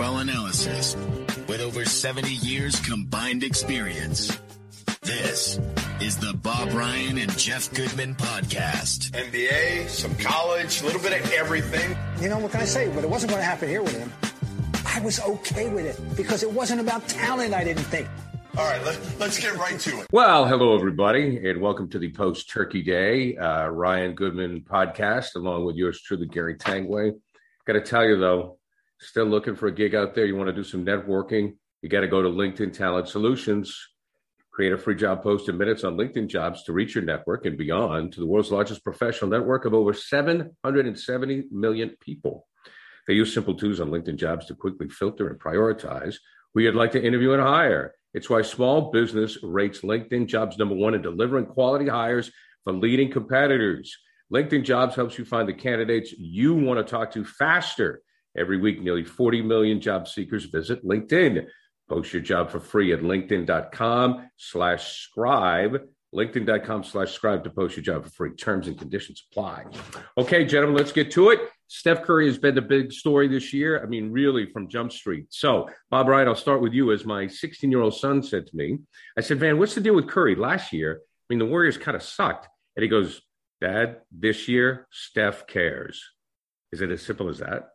In analysis with over 70 years combined experience. This is the Bob Ryan and Jeff Goodman podcast. NBA, some college, a little bit of everything. You know, what can I say? But it wasn't going to happen here with him. I was okay with it because it wasn't about talent, I didn't think. All right, let, us get right to it. Well, hello, everybody, and welcome to the post Turkey Day uh, Ryan Goodman podcast, along with yours truly, Gary Tanguay. Got to tell you, though, still looking for a gig out there. You want to do some networking, you got to go to LinkedIn Talent Solutions. Create a free job post in minutes on LinkedIn jobs to reach your network and beyond to the world's largest professional network of over 770 million people. They use simple tools on LinkedIn jobs to quickly filter and prioritize who you'd like to interview and hire. It's why small business rates LinkedIn jobs number one in delivering quality hires for leading competitors. LinkedIn jobs helps you find the candidates you want to talk to faster. Every week, nearly 40 million job seekers visit LinkedIn. Post your job for free at linkedin.com slash scribe. LinkedIn.com slash scribe to post your job for free. Terms and conditions apply. Okay, gentlemen, let's get to it. Steph Curry has been the big story this year. I mean, really from Jump Street. So, Bob Wright, I'll start with you. As my 16 year old son said to me, I said, Van, what's the deal with Curry? Last year, I mean, the Warriors kind of sucked. And he goes, Dad, this year, Steph cares. Is it as simple as that?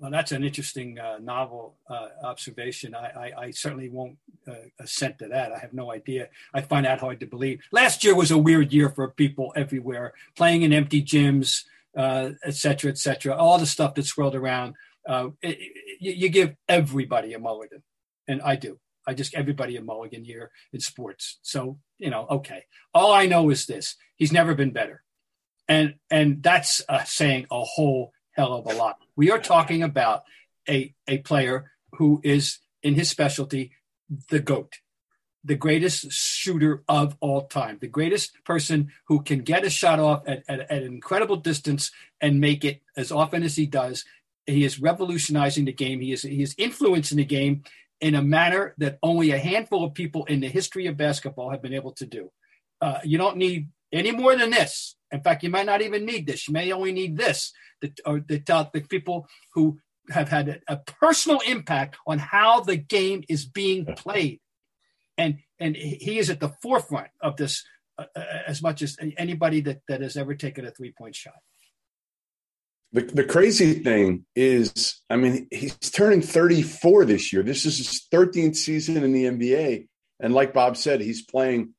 Well, that's an interesting uh, novel uh, observation. I, I, I, certainly won't uh, assent to that. I have no idea. I find that hard to believe. Last year was a weird year for people everywhere, playing in empty gyms uh, et cetera, et all the stuff that swirled around. Uh, it, it, you give everybody a mulligan, and I do. I just everybody a mulligan year in sports. So you know, okay. All I know is this: he's never been better, and and that's uh, saying a whole hell of a lot. We are talking about a a player who is in his specialty the goat the greatest shooter of all time, the greatest person who can get a shot off at, at, at, an incredible distance and make it as often as he does. He is revolutionizing the game. He is he is influencing the game in a manner that only a handful of people in the history of basketball have been able to do. Uh, you don't need any more than this. In fact, you might not even need this. You may only need this. The, or the, the people who have had a, a personal impact on how the game is being played and and he is at the forefront of this uh, uh, as much as anybody that that has ever taken a three point shot. The, the crazy thing is, I mean, he's turning 34 this year. This is his 13th season in the NBA. And like Bob said, he's playing,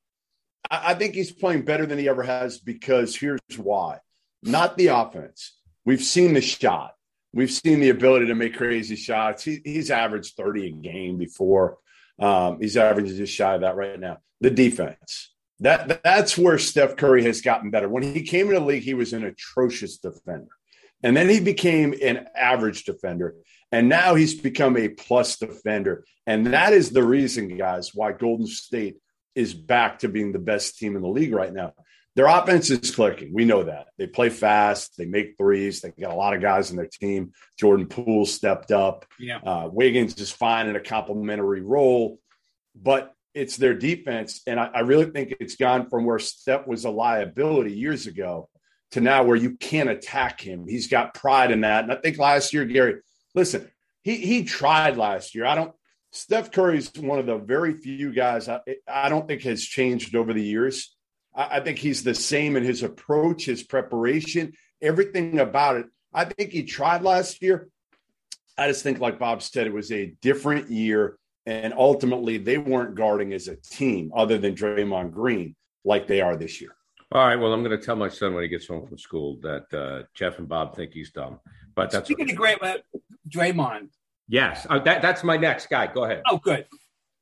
I, think he's playing better than he ever has because here's why not the offense. We've seen the shot, we've seen the ability to make crazy shots. He, he's averaged 30 a game before. Um, he's averaging just shy of that right now. The defense. That that's where Steph Curry has gotten better. When he came into the league, he was an atrocious defender. And then he became an average defender. And now he's become a plus defender. And that is the reason, guys, why Golden State is back to being the best team in the league right now. Their offense is clicking. We know that. They play fast. They make threes. They got a lot of guys in their team. Jordan Poole stepped up. Yeah. Uh, Wiggins is fine in a complementary role, but it's their defense. And I, I really think it's gone from where Steph was a liability years ago to now where you can't attack him. He's got pride in that. And I think last year, Gary, listen, he he tried last year. I don't Steph Curry's one of the very few guys I, I don't think has changed over the years. I, I, think he's the same in his approach, his preparation, everything about it. I think he tried last year. I just think, like Bob said, it was a different year. And ultimately, they weren't guarding as a team other than Draymond Green like they are this year. All right. Well, I'm going to tell my son when he gets home from school that uh, Jeff and Bob think he's dumb. But that's speaking of great uh, Draymond. Yes, uh, that, that's my next guy. Go ahead. Oh, good.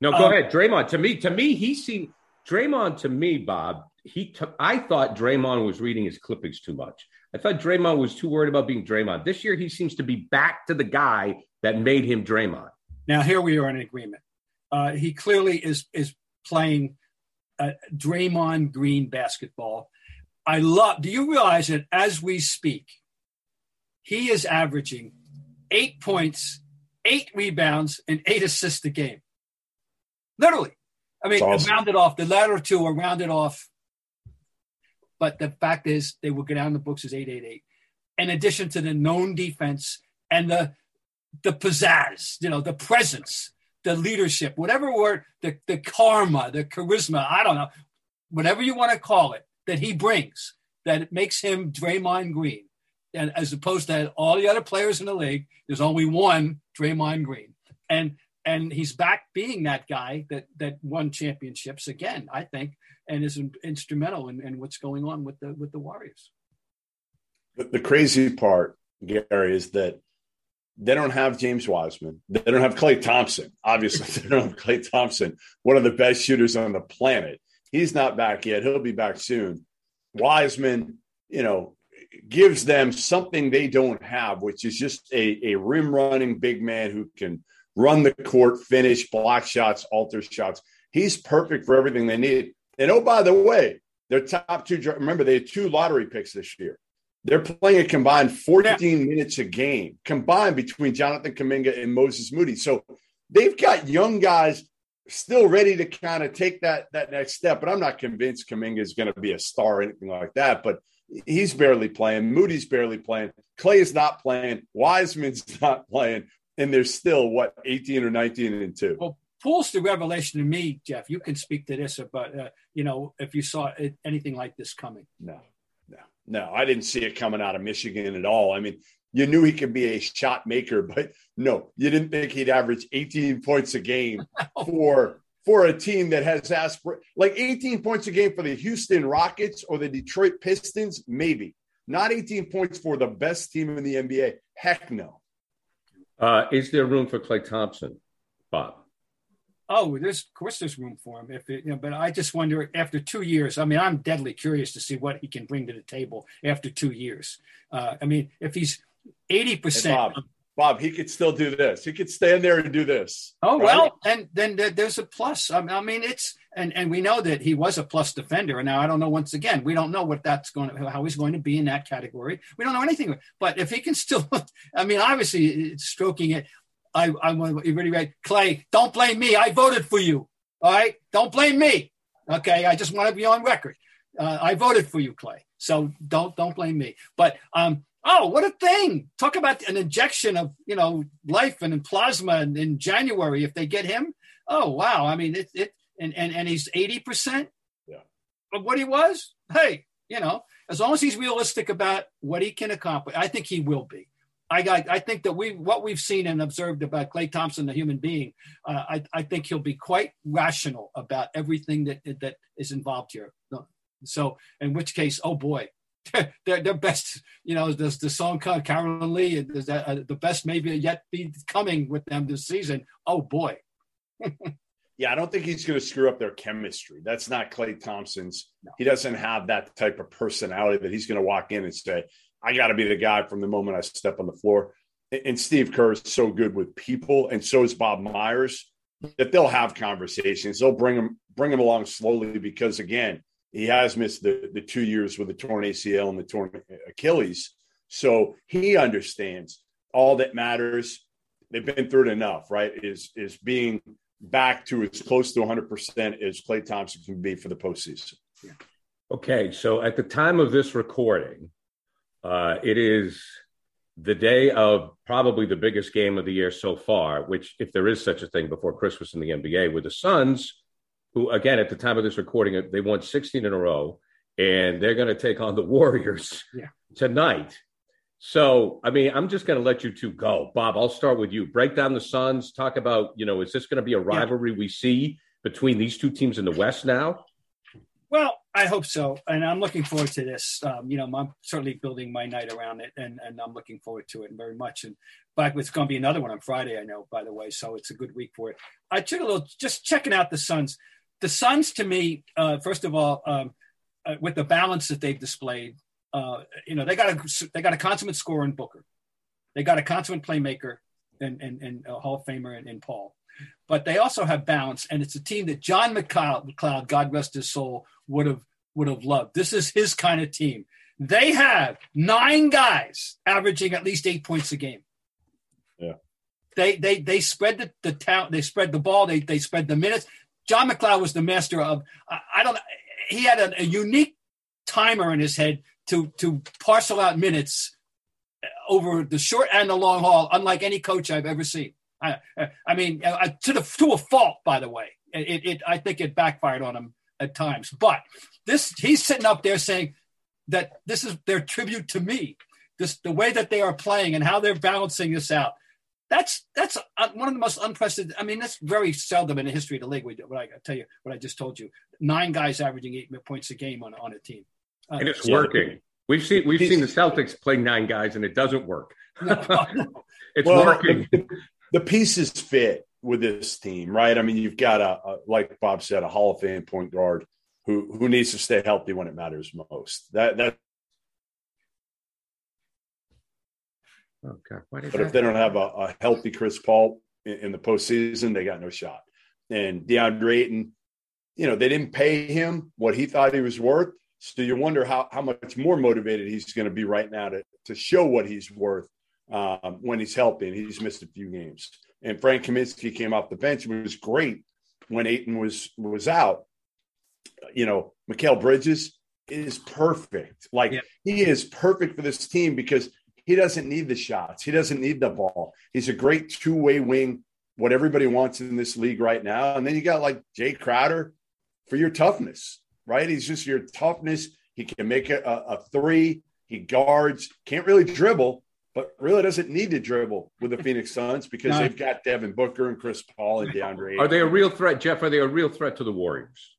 No, go um, ahead, Draymond. To me, to me, he seemed Draymond. To me, Bob. He. T- I thought Draymond was reading his clippings too much. I thought Draymond was too worried about being Draymond. This year, he seems to be back to the guy that made him Draymond. Now, here we are in agreement. Uh, he clearly is is playing uh, Draymond Green basketball. I love. Do you realize that as we speak, he is averaging eight points, eight rebounds, and eight assists a game. Literally, I mean, awesome. rounded off. The latter two are rounded off, but the fact is, they will get down the books as eight, eight, eight. In addition to the known defense and the the pizzazz, you know, the presence the leadership, whatever word, the, the karma, the charisma, I don't know, whatever you want to call it, that he brings, that makes him Draymond Green. And as opposed to all the other players in the league, there's only one Draymond Green. And and he's back being that guy that that won championships again, I think, and is instrumental in, in what's going on with the with the Warriors. The, the crazy part, Gary, is that they don't have James Wiseman. They don't have Klay Thompson. Obviously, they don't have Klay Thompson, one of the best shooters on the planet. He's not back yet. He'll be back soon. Wiseman, you know, gives them something they don't have, which is just a, a rim running big man who can run the court, finish, block shots, alter shots. He's perfect for everything they need. And oh, by the way, their top two, remember, they had two lottery picks this year. They're playing a combined 14 yeah. minutes a game, combined between Jonathan Kuminga and Moses Moody. So they've got young guys still ready to kind of take that that next step. But I'm not convinced Kuminga is going to be a star or anything like that. But he's barely playing. Moody's barely playing. Klay is not playing. Wiseman's not playing. And they're still what 18 or 19 and two. Well, Poole's the revelation to me, Jeff. You can speak to this about uh, you know if you saw it, anything like this coming. No, no, no, I didn't see it coming out of Michigan at all. I mean, you knew he could be a shot maker, but no, you didn't think he'd average 18 points a game for for a team that has aspir- like 18 points a game for the Houston Rockets or the Detroit Pistons, maybe. Not 18 points for the best team in the NBA. Heck no. Uh, is there room for Klay Thompson, Bob? Oh, there's of course there's room for him. If it, you know, but I just wonder after two years. I mean, I'm deadly curious to see what he can bring to the table after two years. Uh, I mean, if he's eighty percent. Bob, he could still do this. He could stand there and do this. Oh right? well, and then there's a plus. I mean, it's and and we know that he was a plus defender. And now I don't know. Once again, we don't know what that's going to how he's going to be in that category. We don't know anything. But if he can still, I mean, obviously it's stroking it. I, I want to really right. Klay, don't blame me. I voted for you. All right. Don't blame me. Okay. I just want to be on record. Uh, I voted for you, Klay. So don't don't blame me. But um, oh, what a thing! Talk about an injection of you know life and plasma in, in January if they get him. Oh wow! I mean it it and and, and he's eighty percent yeah. of what he was. Hey, you know, as long as he's realistic about what he can accomplish, I think he will be. I got, I think that we what we've seen and observed about Klay Thompson, the human being, uh, I, I think he'll be quite rational about everything that that is involved here. So, in which case, oh boy, they're, they're best. You know, there's the song called Carolyn Lee. Is that uh, the best maybe yet be coming with them this season? Oh boy. yeah, I don't think he's going to screw up their chemistry. That's not Klay Thompson's. No. He doesn't have that type of personality that he's going to walk in and say, I got to be the guy from the moment I step on the floor. And Steve Kerr is so good with people, and so is Bob Myers that they'll have conversations. They'll bring them bring him along slowly because again, he has missed the the two years with the torn ACL and the torn Achilles, so he understands all that matters. They've been through it enough, right? Is is being back to as close to 100 percent as Klay Thompson can be for the postseason. Okay, so at the time of this recording, uh, it is the day of probably the biggest game of the year so far, which, if there is such a thing before Christmas in the NBA, with the Suns, who, again, at the time of this recording, they won 16 in a row, and they're going to take on the Warriors yeah. tonight. So, I mean, I'm just going to let you two go. Bob, I'll start with you. Break down the Suns. Talk about, you know, is this going to be a rivalry yeah. we see between these two teams in the West now? Well, I hope so, and I'm looking forward to this. Um, you know, I'm certainly building my night around it, and, and I'm looking forward to it very much. And but it's going to be another one on Friday, I know, by the way, so it's a good week for it. I took a little just checking out the Suns. The Suns, to me, uh, first of all, um, uh, with the balance that they've displayed, uh, you know, they got a they got a consummate scorer in Booker, they got a consummate playmaker and and, and a Hall of Famer in, in Paul but they also have balance, and it's a team that John MacLeod, God rest his soul, would have would have loved. This is his kind of team. They have nine guys averaging at least eight points a game. Yeah. They they they spread the, the town, they spread the ball, they they spread the minutes. John MacLeod was the master of I, don't he had a, a unique timer in his head to to parcel out minutes over the short and the long haul, unlike any coach I've ever seen. I, I mean, uh, to the to a fault, by the way. It, it, I think it backfired on him at times. But this, he's sitting up there saying that this is their tribute to me. This, the way that they are playing and how they're balancing this out. That's that's one of the most unprecedented. I mean, that's very seldom in the history of the league. What I tell you, what I just told you, nine guys averaging eight points a game on on a team, uh, and it's so working. We've seen we've seen the Celtics play nine guys, and it doesn't work. No, no. it's well, working. The, the pieces fit with this team, right? I mean, you've got a, a, like Bob said, a Hall of Fame point guard who who needs to stay healthy when it matters most. That that. Okay. but if they don't have a, a healthy Chris Paul in, in, the postseason, they got no shot. And DeAndre Ayton, you know, they didn't pay him what he thought he was worth. So you wonder how, how much more motivated he's going to be right now to, to show what he's worth um, when he's healthy. And he's missed a few games. And Frank Kaminsky came off the bench. It was great when Ayton was was out. You know, Mikal Bridges is perfect. Like yeah. he is perfect for this team because he doesn't need the shots. He doesn't need the ball. He's a great two way wing, what everybody wants in this league right now. And then you got like Jae Crowder for your toughness, right? He's just your toughness. He can make a, a three. He guards, can't really dribble, but really doesn't need to dribble with the Phoenix Suns because no. they've got Devin Booker and Chris Paul and DeAndre. Are they a real threat, Jeff? Are they a real threat to the Warriors?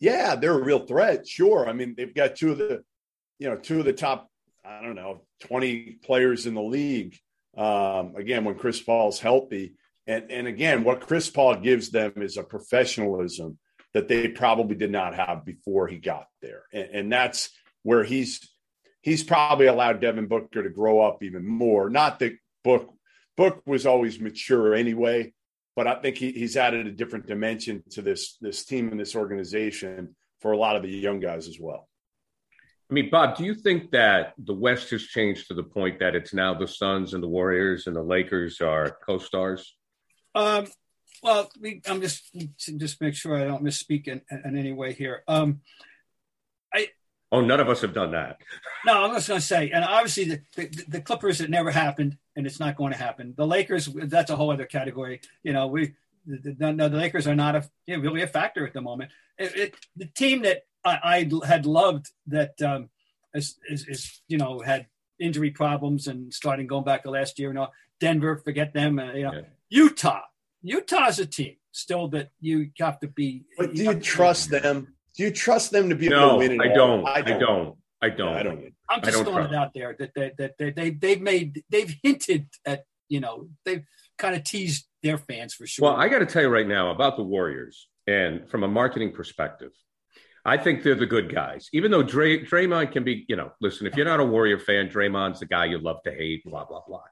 Yeah, they're a real threat. Sure. I mean, they've got two of the, you know, two of the top, I don't know, 20 players in the league. Um, again, when Chris Paul's healthy. And, and again, what Chris Paul gives them is a professionalism that they probably did not have before he got there. And, and that's where he's he's probably allowed Devin Booker to grow up even more. Not that Book Book was always mature anyway, but I think he, he's added a different dimension to this this team and this organization for a lot of the young guys as well. I mean, Bob, do you think that the West has changed to the point that it's now the Suns and the Warriors and the Lakers are co-stars? Um, well, I'm just just make sure I don't misspeak in, in any way here. Um, I Oh, none of us have done that. no, I'm just going to say, and obviously the, the, the, Clippers, it never happened, and it's not going to happen. The Lakers, that's a whole other category. You know, we the, the, the Lakers are not a you know, really a factor at the moment. It, it, the team that I, I, had loved that um, is, is, is, you know had injury problems and starting going back to last year. You know, Denver, forget them. Uh, you know, yeah. Utah, Utah's a team still that you have to be. But do you, you trust them? Do you trust them to be no, able to win? I don't. I don't. I don't. I don't. I don't. I'm just throwing it out there that that that they, they they've made they've hinted at you know they've kind of teased their fans for sure. Well, I got to tell you right now about the Warriors, and from a marketing perspective, I think they're the good guys. Even though Dray, Draymond can be, you know, listen, if you're not a Warrior fan, Draymond's the guy you love to hate. Blah blah blah.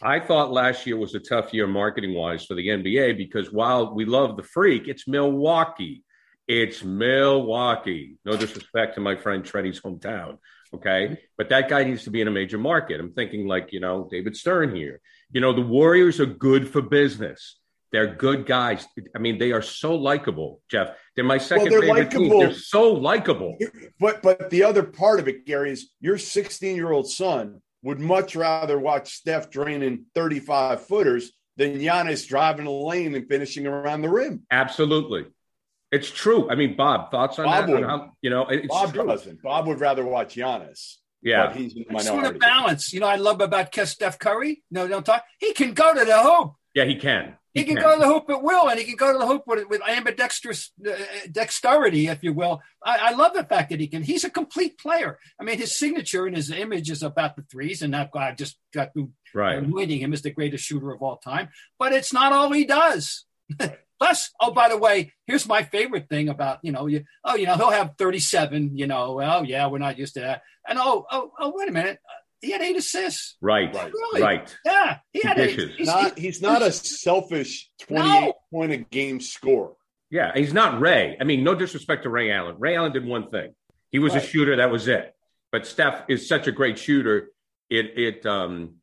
I thought last year was a tough year marketing wise for the NBA because while we love the freak, it's Milwaukee. It's Milwaukee. No disrespect to my friend Treddy's hometown. Okay. But that guy needs to be in a major market. I'm thinking like, you know, David Stern here. You know, the Warriors are good for business. They're good guys. I mean, they are so likable, Jeff. They're my second well, they're favorite team. They're so likable. But but the other part of it, Gary, is your 16 year old son would much rather watch Steph draining 35 footers than Giannis driving a lane and finishing around the rim. Absolutely. It's true. I mean, Bob, thoughts on Bob that? would. On how, you know, it's Bob true. doesn't. Bob would rather watch Giannis. Yeah. But he's in the It's sort of balance. You know, I love about Steph Curry. No, don't talk. He can go to the hoop. Yeah, he can. He, can, go to the hoop at will, and he can go to the hoop with, with ambidextrous uh, dexterity, if you will. I, I love the fact that he can. He's a complete player. I mean, his signature and his image is about the threes, and that guy just got through Right. anointing him as the greatest shooter of all time. But it's not all he does. Plus, oh, by the way, here's my favorite thing about you know, you oh, you know, he'll have 37. You know, oh yeah, we're not used to that. And oh, oh, oh, wait a minute, he had eight assists. Right. Right. Really? Right. Yeah, he had eight. Dishes. He's not, he's not a selfish 28 No. point a game scorer. Yeah, he's not Ray. I mean, no disrespect to Ray Allen. Ray Allen did one thing. He was Right. a shooter. That was it. But Steph is such a great shooter. It it um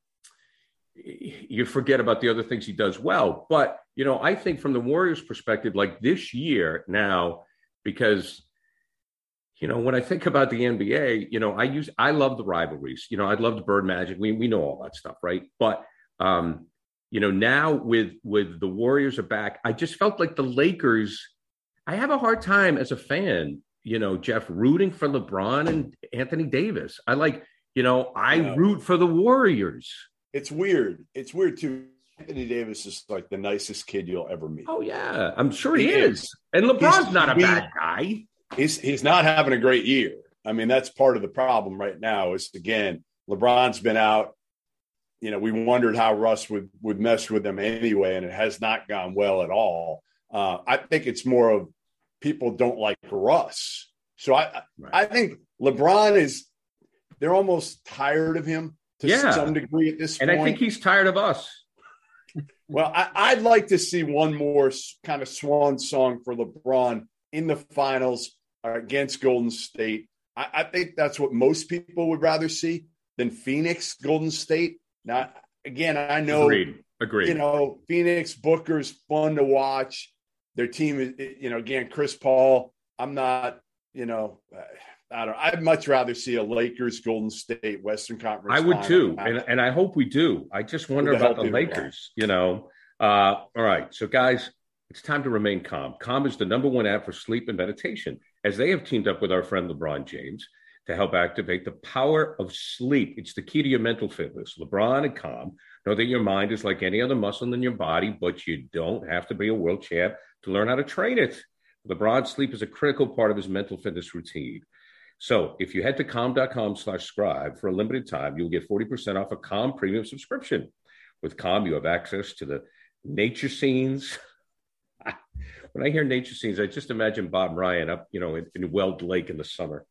you forget about the other things he does well. But you know, I think from the Warriors' perspective, like this year now, because you know, when I think about the NBA, you know, I use I love the rivalries. You know, I love the Bird Magic. We we know all that stuff, right? But um, you know, now with with the Warriors are back, I just felt like the Lakers. I have a hard time as a fan, you know, Jeff, rooting for LeBron and Anthony Davis. I like, you know, I Yeah. root for the Warriors. It's weird. It's weird too. Anthony Davis is like the nicest kid you'll ever meet. Oh yeah, I'm sure he, He is. is. And LeBron's He's not a sweet. bad guy. He's he's not having a great year. I mean, that's part of the problem right now. Is again, LeBron's been out. You know, we wondered how Russ would would mesh with them anyway, and it has not gone well at all. Uh, I think it's more of people don't like Russ. So I Right. I think LeBron is they're almost tired of him to Yeah. some degree at this point. And point. I think he's tired of us. Well, I, I'd like to see one more kind of swan song for LeBron in the finals against Golden State. I, I think that's what most people would rather see than Phoenix, Golden State. Now, again, I know Agreed. Agreed. you know Phoenix Booker's fun to watch. Their team is, you know, again, Chris Paul. I'm not, you know, uh, I don't. I'd much rather see a Lakers Golden State Western Conference. I would too, and and I hope we do. I just wonder about the Lakers. You know. Uh, all right, so guys, it's time to remain calm. Calm is the number one app for sleep and meditation, as they have teamed up with our friend LeBron James to help activate the power of sleep. It's the key to your mental fitness. LeBron and Calm know that your mind is like any other muscle in your body, but you don't have to be a world champ to learn how to train it. LeBron's sleep is a critical part of his mental fitness routine. So if you head to calm.com slash scribe for a limited time, you'll get 40% off a Calm premium subscription. With Calm, you have access to the nature scenes. when I hear nature scenes, I just imagine Bob Ryan up, you know, in, in Weld Lake in the summer.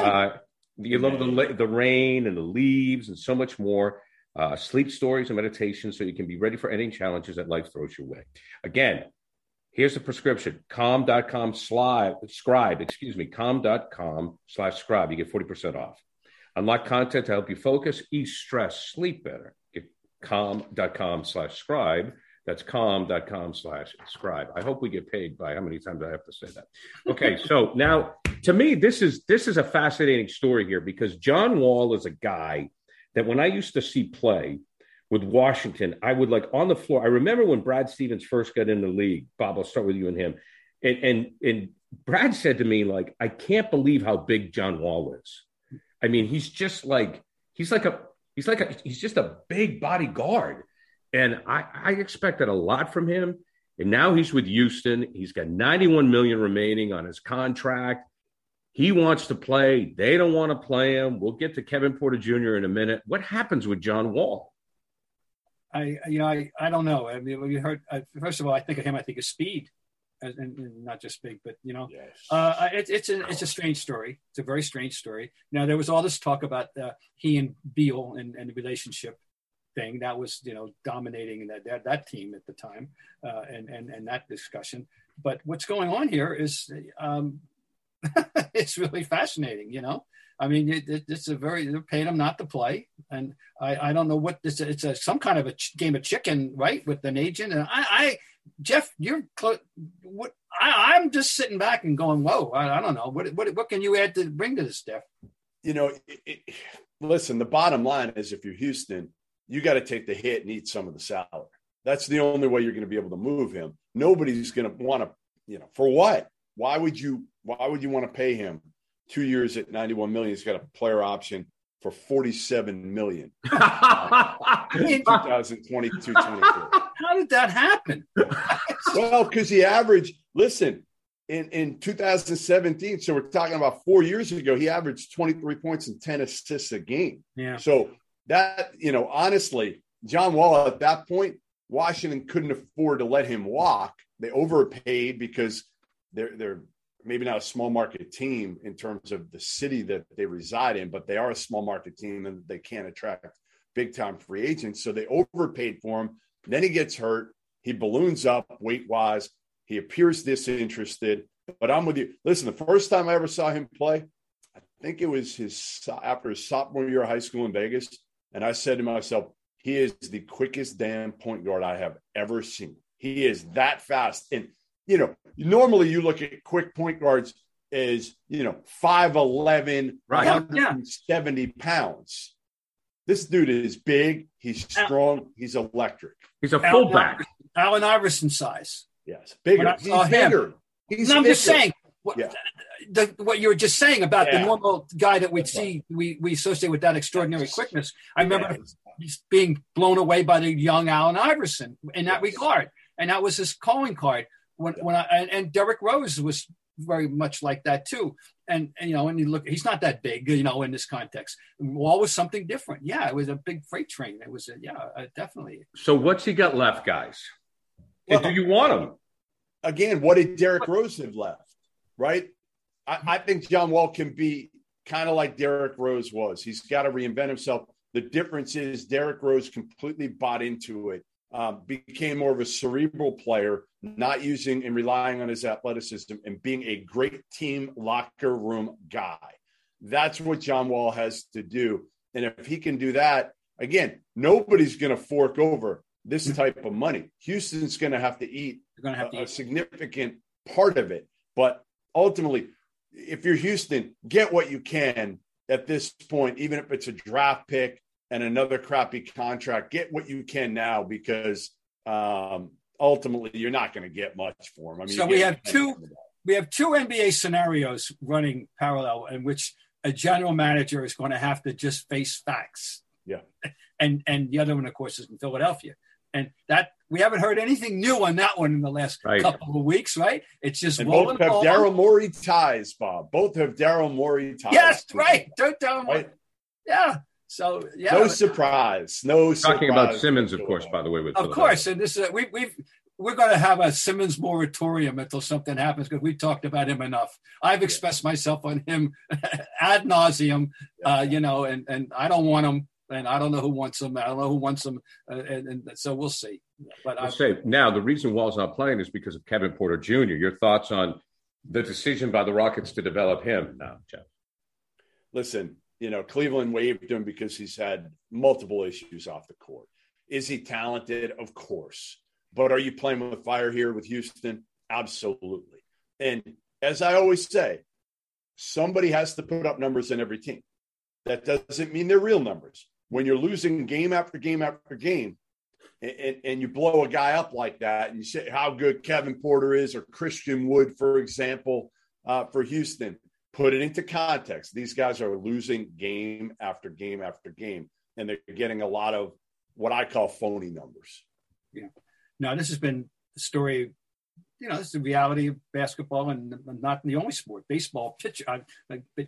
Uh, you love the, the rain and the leaves and so much more. Uh, sleep stories and meditation so you can be ready for any challenges that life throws your way. Again, Here's the prescription calm.com slide, scribe, excuse me, calm.com slash scribe. You get 40% off. Unlock content to help you focus, ease stress, sleep better. Get calm.com slash scribe. That's calm.com slash scribe. I hope we get paid by how many times I have to say that. Okay, so now to me, this is this is a fascinating story here because John Wall is a guy that when I used to see play, with Washington, I would like on the floor. I remember when Brad Stevens first got in the league. Bob, I'll start with you and him. And and and Brad said to me, like, I can't believe how big John Wall is. I mean, he's just like he's like a he's like a he's just a big body guard. And I, I expected a lot from him. And now he's with Houston. He's got 91 million remaining on his contract. He wants to play. They don't want to play him. We'll get to Kevin Porter Jr. in a minute. What happens with John Wall? I, you know, I, I don't know. I mean, we heard. Uh, first of all, I think of him. I think of speed, and, and not just big, but you know, Yes. uh, it, it's a it's a strange story. It's a very strange story. Now there was all this talk about uh, he and Beal and, and the relationship thing that was you know dominating that that, that team at the time, uh, and and and that discussion. But what's going on here is, um, it's really fascinating. You know, I mean, it, it, it's a very they're paying him not to play, and I, I don't know what this. It's a some kind of a ch- game of chicken, right, with an agent. And I, I Jeff, you're clo- what I, I'm just sitting back and going, whoa, I, I don't know what what what can you add to bring to this, Jeff? you know, it, listen, the bottom line is if you're Houston, you got to take the hit and eat some of the salary. That's the only way you're going to be able to move him. Nobody's going to want to, you know, for what? Why would you? Why would you want to pay him two years at 91 million? He's got a player option for 47 million. 2022 How did that happen? well, because he averaged, listen, in, in 2017, so we're talking about four years ago, he averaged 23 points and 10 assists a game. Yeah. So that, you know, honestly, John Wall at that point, Washington couldn't afford to let him walk. They overpaid because they're they're maybe not a small market team in terms of the city that they reside in, but they are a small market team and they can't attract big time free agents. So they overpaid for him. Then he gets hurt. He balloons up weight wise. He appears disinterested. But I'm with you. Listen, the first time I ever saw him play, I think it was his after his sophomore year of high school in Vegas. And I said to myself, he is the quickest damn point guard I have ever seen. He is that fast. And, you know, normally you look at quick point guards as, you know, 5'11, right. 170 yeah. pounds. This dude is big. He's strong. He's electric. He's a fullback. Allen Iverson size. Yes, bigger. He's bigger. He's no, I'm bigger. just saying. What, yeah. the, what you were just saying about yeah. the normal guy that we'd see, we, we associate with that extraordinary quickness. I remember yes. being blown away by the young Allen Iverson in that yes. regard, and that was his calling card. When when I and, and Derrick Rose was very much like that too. And, and, you know, and you look, he's not that big, you know, in this context. Wall was something different. Yeah, it was a big freight train. It was, a, yeah, uh, definitely. So what's he got left, guys? Well, do you want him? Again, what did Derrick Rose have left? Right. I, I think John Wall can be kind of like Derrick Rose was. He's got to reinvent himself. The difference is Derrick Rose completely bought into it, um, became more of a cerebral player, not using and relying on his athleticism and being a great team locker room guy. That's what John Wall has to do. And if he can do that, again, nobody's going to fork over this type of money. Houston's going to have to eat to have to a, a significant part of it. But ultimately, if you're Houston, get what you can at this point, even if it's a draft pick and another crappy contract. Get what you can now because um, ultimately you're not going to get much for him. I mean, so we have two we have two NBA scenarios running parallel in which a general manager is going to have to just face facts. Yeah, and and the other one, of course, is in Philadelphia and that we haven't heard anything new on that one in the last right. couple of weeks, right? It's just and both have Daryl Morey ties, Bob. Both have Daryl Morey ties. Yes, right. Don't tell right? Yeah. So yeah. No surprise. No. Talking about Simmons, of course. By the way, with of course, and this is we we've we're going to have a Simmons moratorium until something happens because we've talked about him enough. I've expressed myself on him ad nauseum, uh, you know, and and I don't want him and I don't know who wants them. I don't know who wants them, uh, and, and, so we'll see. But I'll say now the reason Wall's not playing is because of Kevin Porter Jr. Your thoughts on the decision by the Rockets to develop him now, Jeff? Listen, you know Cleveland waived him because he's had multiple issues off the court. Is he talented? Of course. But are you playing with fire here with Houston? Absolutely. And as I always say, somebody has to put up numbers in every team. That doesn't mean they're real numbers when you're losing game after game after game and, and, you blow a guy up like that and you say how good Kevin Porter is or Christian Wood, for example, uh, for Houston, put it into context. These guys are losing game after game after game, and they're getting a lot of what I call phony numbers. Yeah. No, this has been the story. You know, this is the reality of basketball and not the only sport. Baseball, pitch, uh,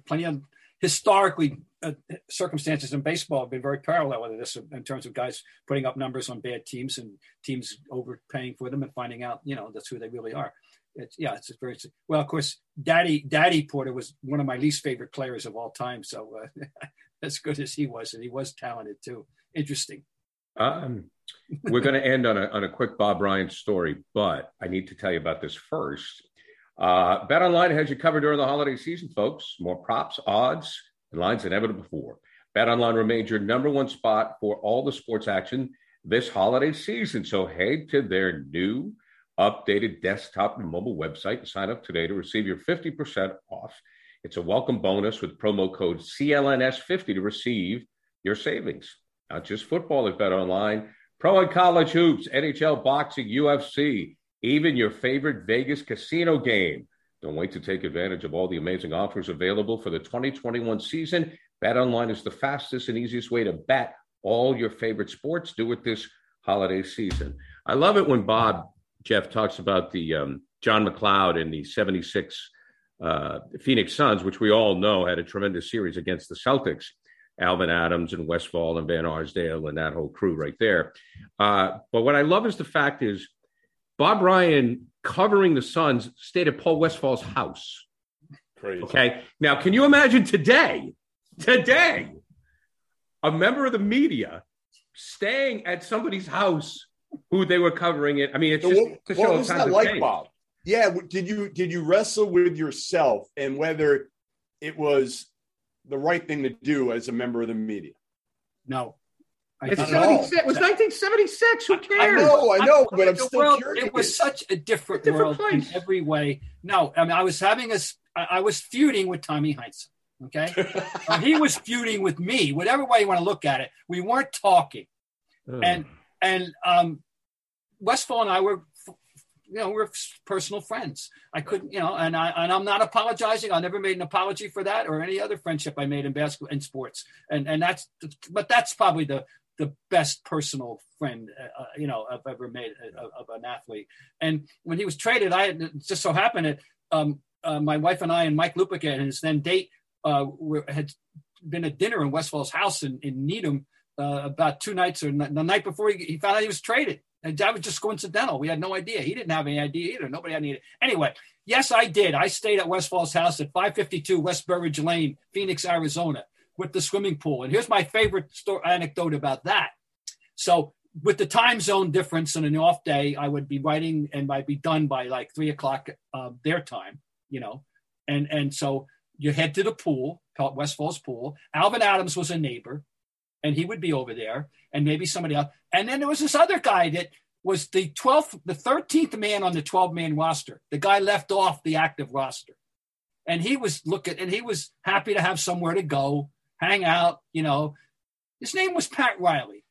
plenty of historically uh, circumstances in baseball have been very parallel with this in terms of guys putting up numbers on bad teams and teams overpaying for them and finding out you know that's who they really are. It's yeah it's very well of course daddy daddy porter was one of my least favorite players of all time so uh, as good as he was and he was talented too. Interesting. Um, we're going to end on a, on a quick bob ryan story but i need to tell you about this first. Uh, Bet Online has you covered during the holiday season, folks. More props, odds, lines than ever before. Bet Online remains your number one spot for all the sports action this holiday season. So head to their new updated desktop and mobile website and sign up today to receive your 50% off It's a welcome bonus with promo code CLNS50 to receive your savings. Not just football at Bet Online, pro and college hoops, NHL, boxing, UFC, even your favorite Vegas casino game. Don't wait to take advantage of all the amazing offers available for the 2021 season. Bet Online is the fastest and easiest way to bet all your favorite sports. Do it this holiday season. I love it when Bob Jeff talks about the um, John MacLeod and the 76 uh, Phoenix Suns, which we all know had a tremendous series against the Celtics. Alvan Adams and Westphal and Van Arsdale and that whole crew right there. Uh, but what I love is the fact is Bob Ryan covering the Suns stayed at Paul Westphal's house. Crazy. Okay. Now, can you imagine today, today, a member of the media staying at somebody's house who they were covering it? I mean, it's just what, to what show was times that have like, changed. Bob? Yeah. Did you did you wrestle with yourself and whether it was the right thing to do as a member of the media? No. I It's thought- Not at all. 76 it was 1976. Who cares? I cares? know, I know, but I'm still world- curious. It was such a different, Different world in every way. No, I mean, I was having a, I was feuding with Tommy Heinz. Okay, Uh, he was feuding with me. Whatever way you want to look at it, we weren't talking. Oh. And and um, Westphal and I were, you know, we're personal friends. I couldn't, you know, and I and I'm not apologizing. I never made an apology for that or any other friendship I made in basketball and sports. And and that's, but that's probably the the best personal friend, uh, uh, you know, I've ever made uh, of, of an athlete. And when he was traded, I just so happened that um, uh, my wife and I and Mike Lupica and his then date uh, were, had been at dinner in Westphal's house in, in Needham uh, about two nights or n- the night before he, he found out he was traded. And that was just coincidental. We had no idea. He didn't have any idea either. Nobody had any. Anyway, yes, I did. I stayed at Westphal's house at 552 West Burridge Lane, Phoenix, Arizona, with the swimming pool. And here's my favorite story, anecdote about that. So, with the time zone difference and an off day, I would be writing and I'd be done by like three o'clock uh, their time, you know, and and so you head to the pool, Westphal's pool. Alvan Adams was a neighbor, and he would be over there, and maybe somebody else. And then there was this other guy that was the 12th, the 13th man on the 12 man roster. The guy left off the active roster. And he was looking, and he was happy to have somewhere to go, hang out, you know. His name was Pat Riley.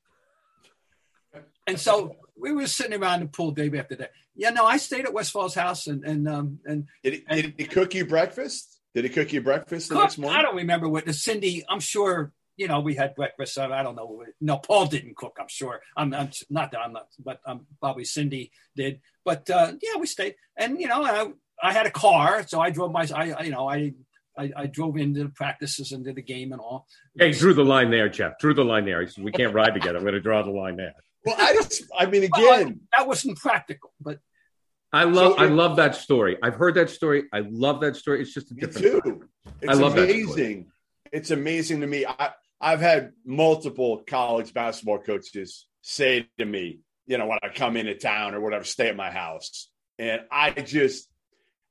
And so we were sitting around the pool day after day. Yeah, no, I stayed at Westphal's house and and um and Did he, did he cook you breakfast? Did he cook you breakfast the Cook, next morning? I don't remember what the Cindy. I'm sure you know we had breakfast. I I don't know. No, Paul didn't cook. I'm sure. I'm, I'm not that I'm not, but um, probably Cindy did. But uh, yeah, we stayed, and you know, I I had a car, so I drove my. I- you know I. I, I drove into the practices and to the game and all. Hey, drew the line there, Jeff. Drew the line there. Said, "We can't ride together. I'm going to draw the line there." Well, I just, I mean, Well, again, that wasn't practical, but I love, So I love that story. I've heard that story. I love that story. It's just a me different. too. It's I love that amazing. It's amazing to me. I, I've had multiple college basketball coaches say to me, you know, when I come into town or whatever, stay at my house. And I just,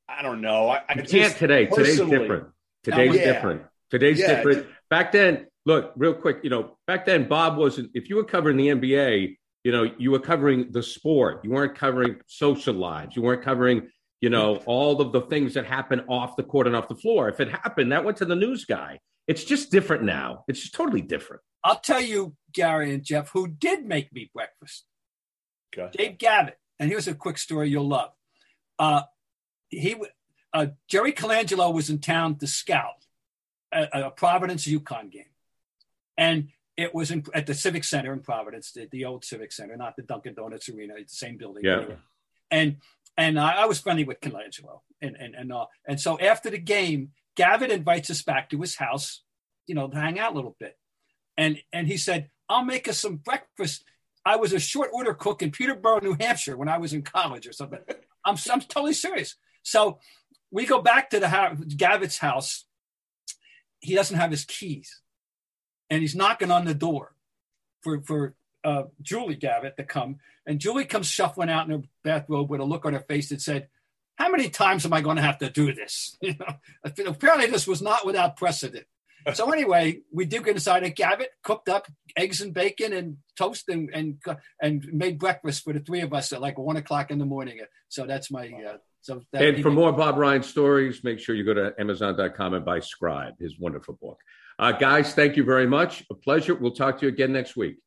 I don't know. I, I You can't today. Today's different. Today's Yeah. different. Today's Yeah. different. Back then, look, real quick, you know, back then, Bob wasn't, if you were covering the NBA, you know, you were covering the sport. You weren't covering social lives. You weren't covering, you know, all of the things that happen off the court and off the floor. If it happened, that went to the news guy. It's just different now. It's just totally different. I'll tell you, Gary and Jeff, who did make me breakfast. Okay. Dave Gavitt, and here's a quick story you'll love. Uh, he, uh, Jerry Colangelo was in town to scout a, a Providence UConn game, and it was in, at the Civic Center in Providence, the, the old Civic Center, not the Dunkin' Donuts Arena, it's the same building. Yeah. Anyway. And and I, I was friendly with Colangelo, and and and uh, and so after the game, Gavitt invites us back to his house, you know, to hang out a little bit, and and he said, "I'll make us some breakfast." I was a short order cook in Peterborough, New Hampshire, when I was in college or something. I'm I'm totally serious. So we go back to the house, Gavitt's house. He doesn't have his keys, and he's knocking on the door for for uh, Julie Gavitt to come. And Julie comes shuffling out in her bathrobe with a look on her face that said, "How many times am I going to have to do this?" You know, apparently this was not without precedent. So anyway, we did get inside, and Gavitt cooked up eggs and bacon and toast and and and made breakfast for the three of us at like one o'clock in the morning. So that's my uh, So and for more Bob Ryan stories, make sure you go to Amazon.com and buy Scribe, his wonderful book. Uh, guys, thank you very much. A pleasure. We'll talk to you again next week.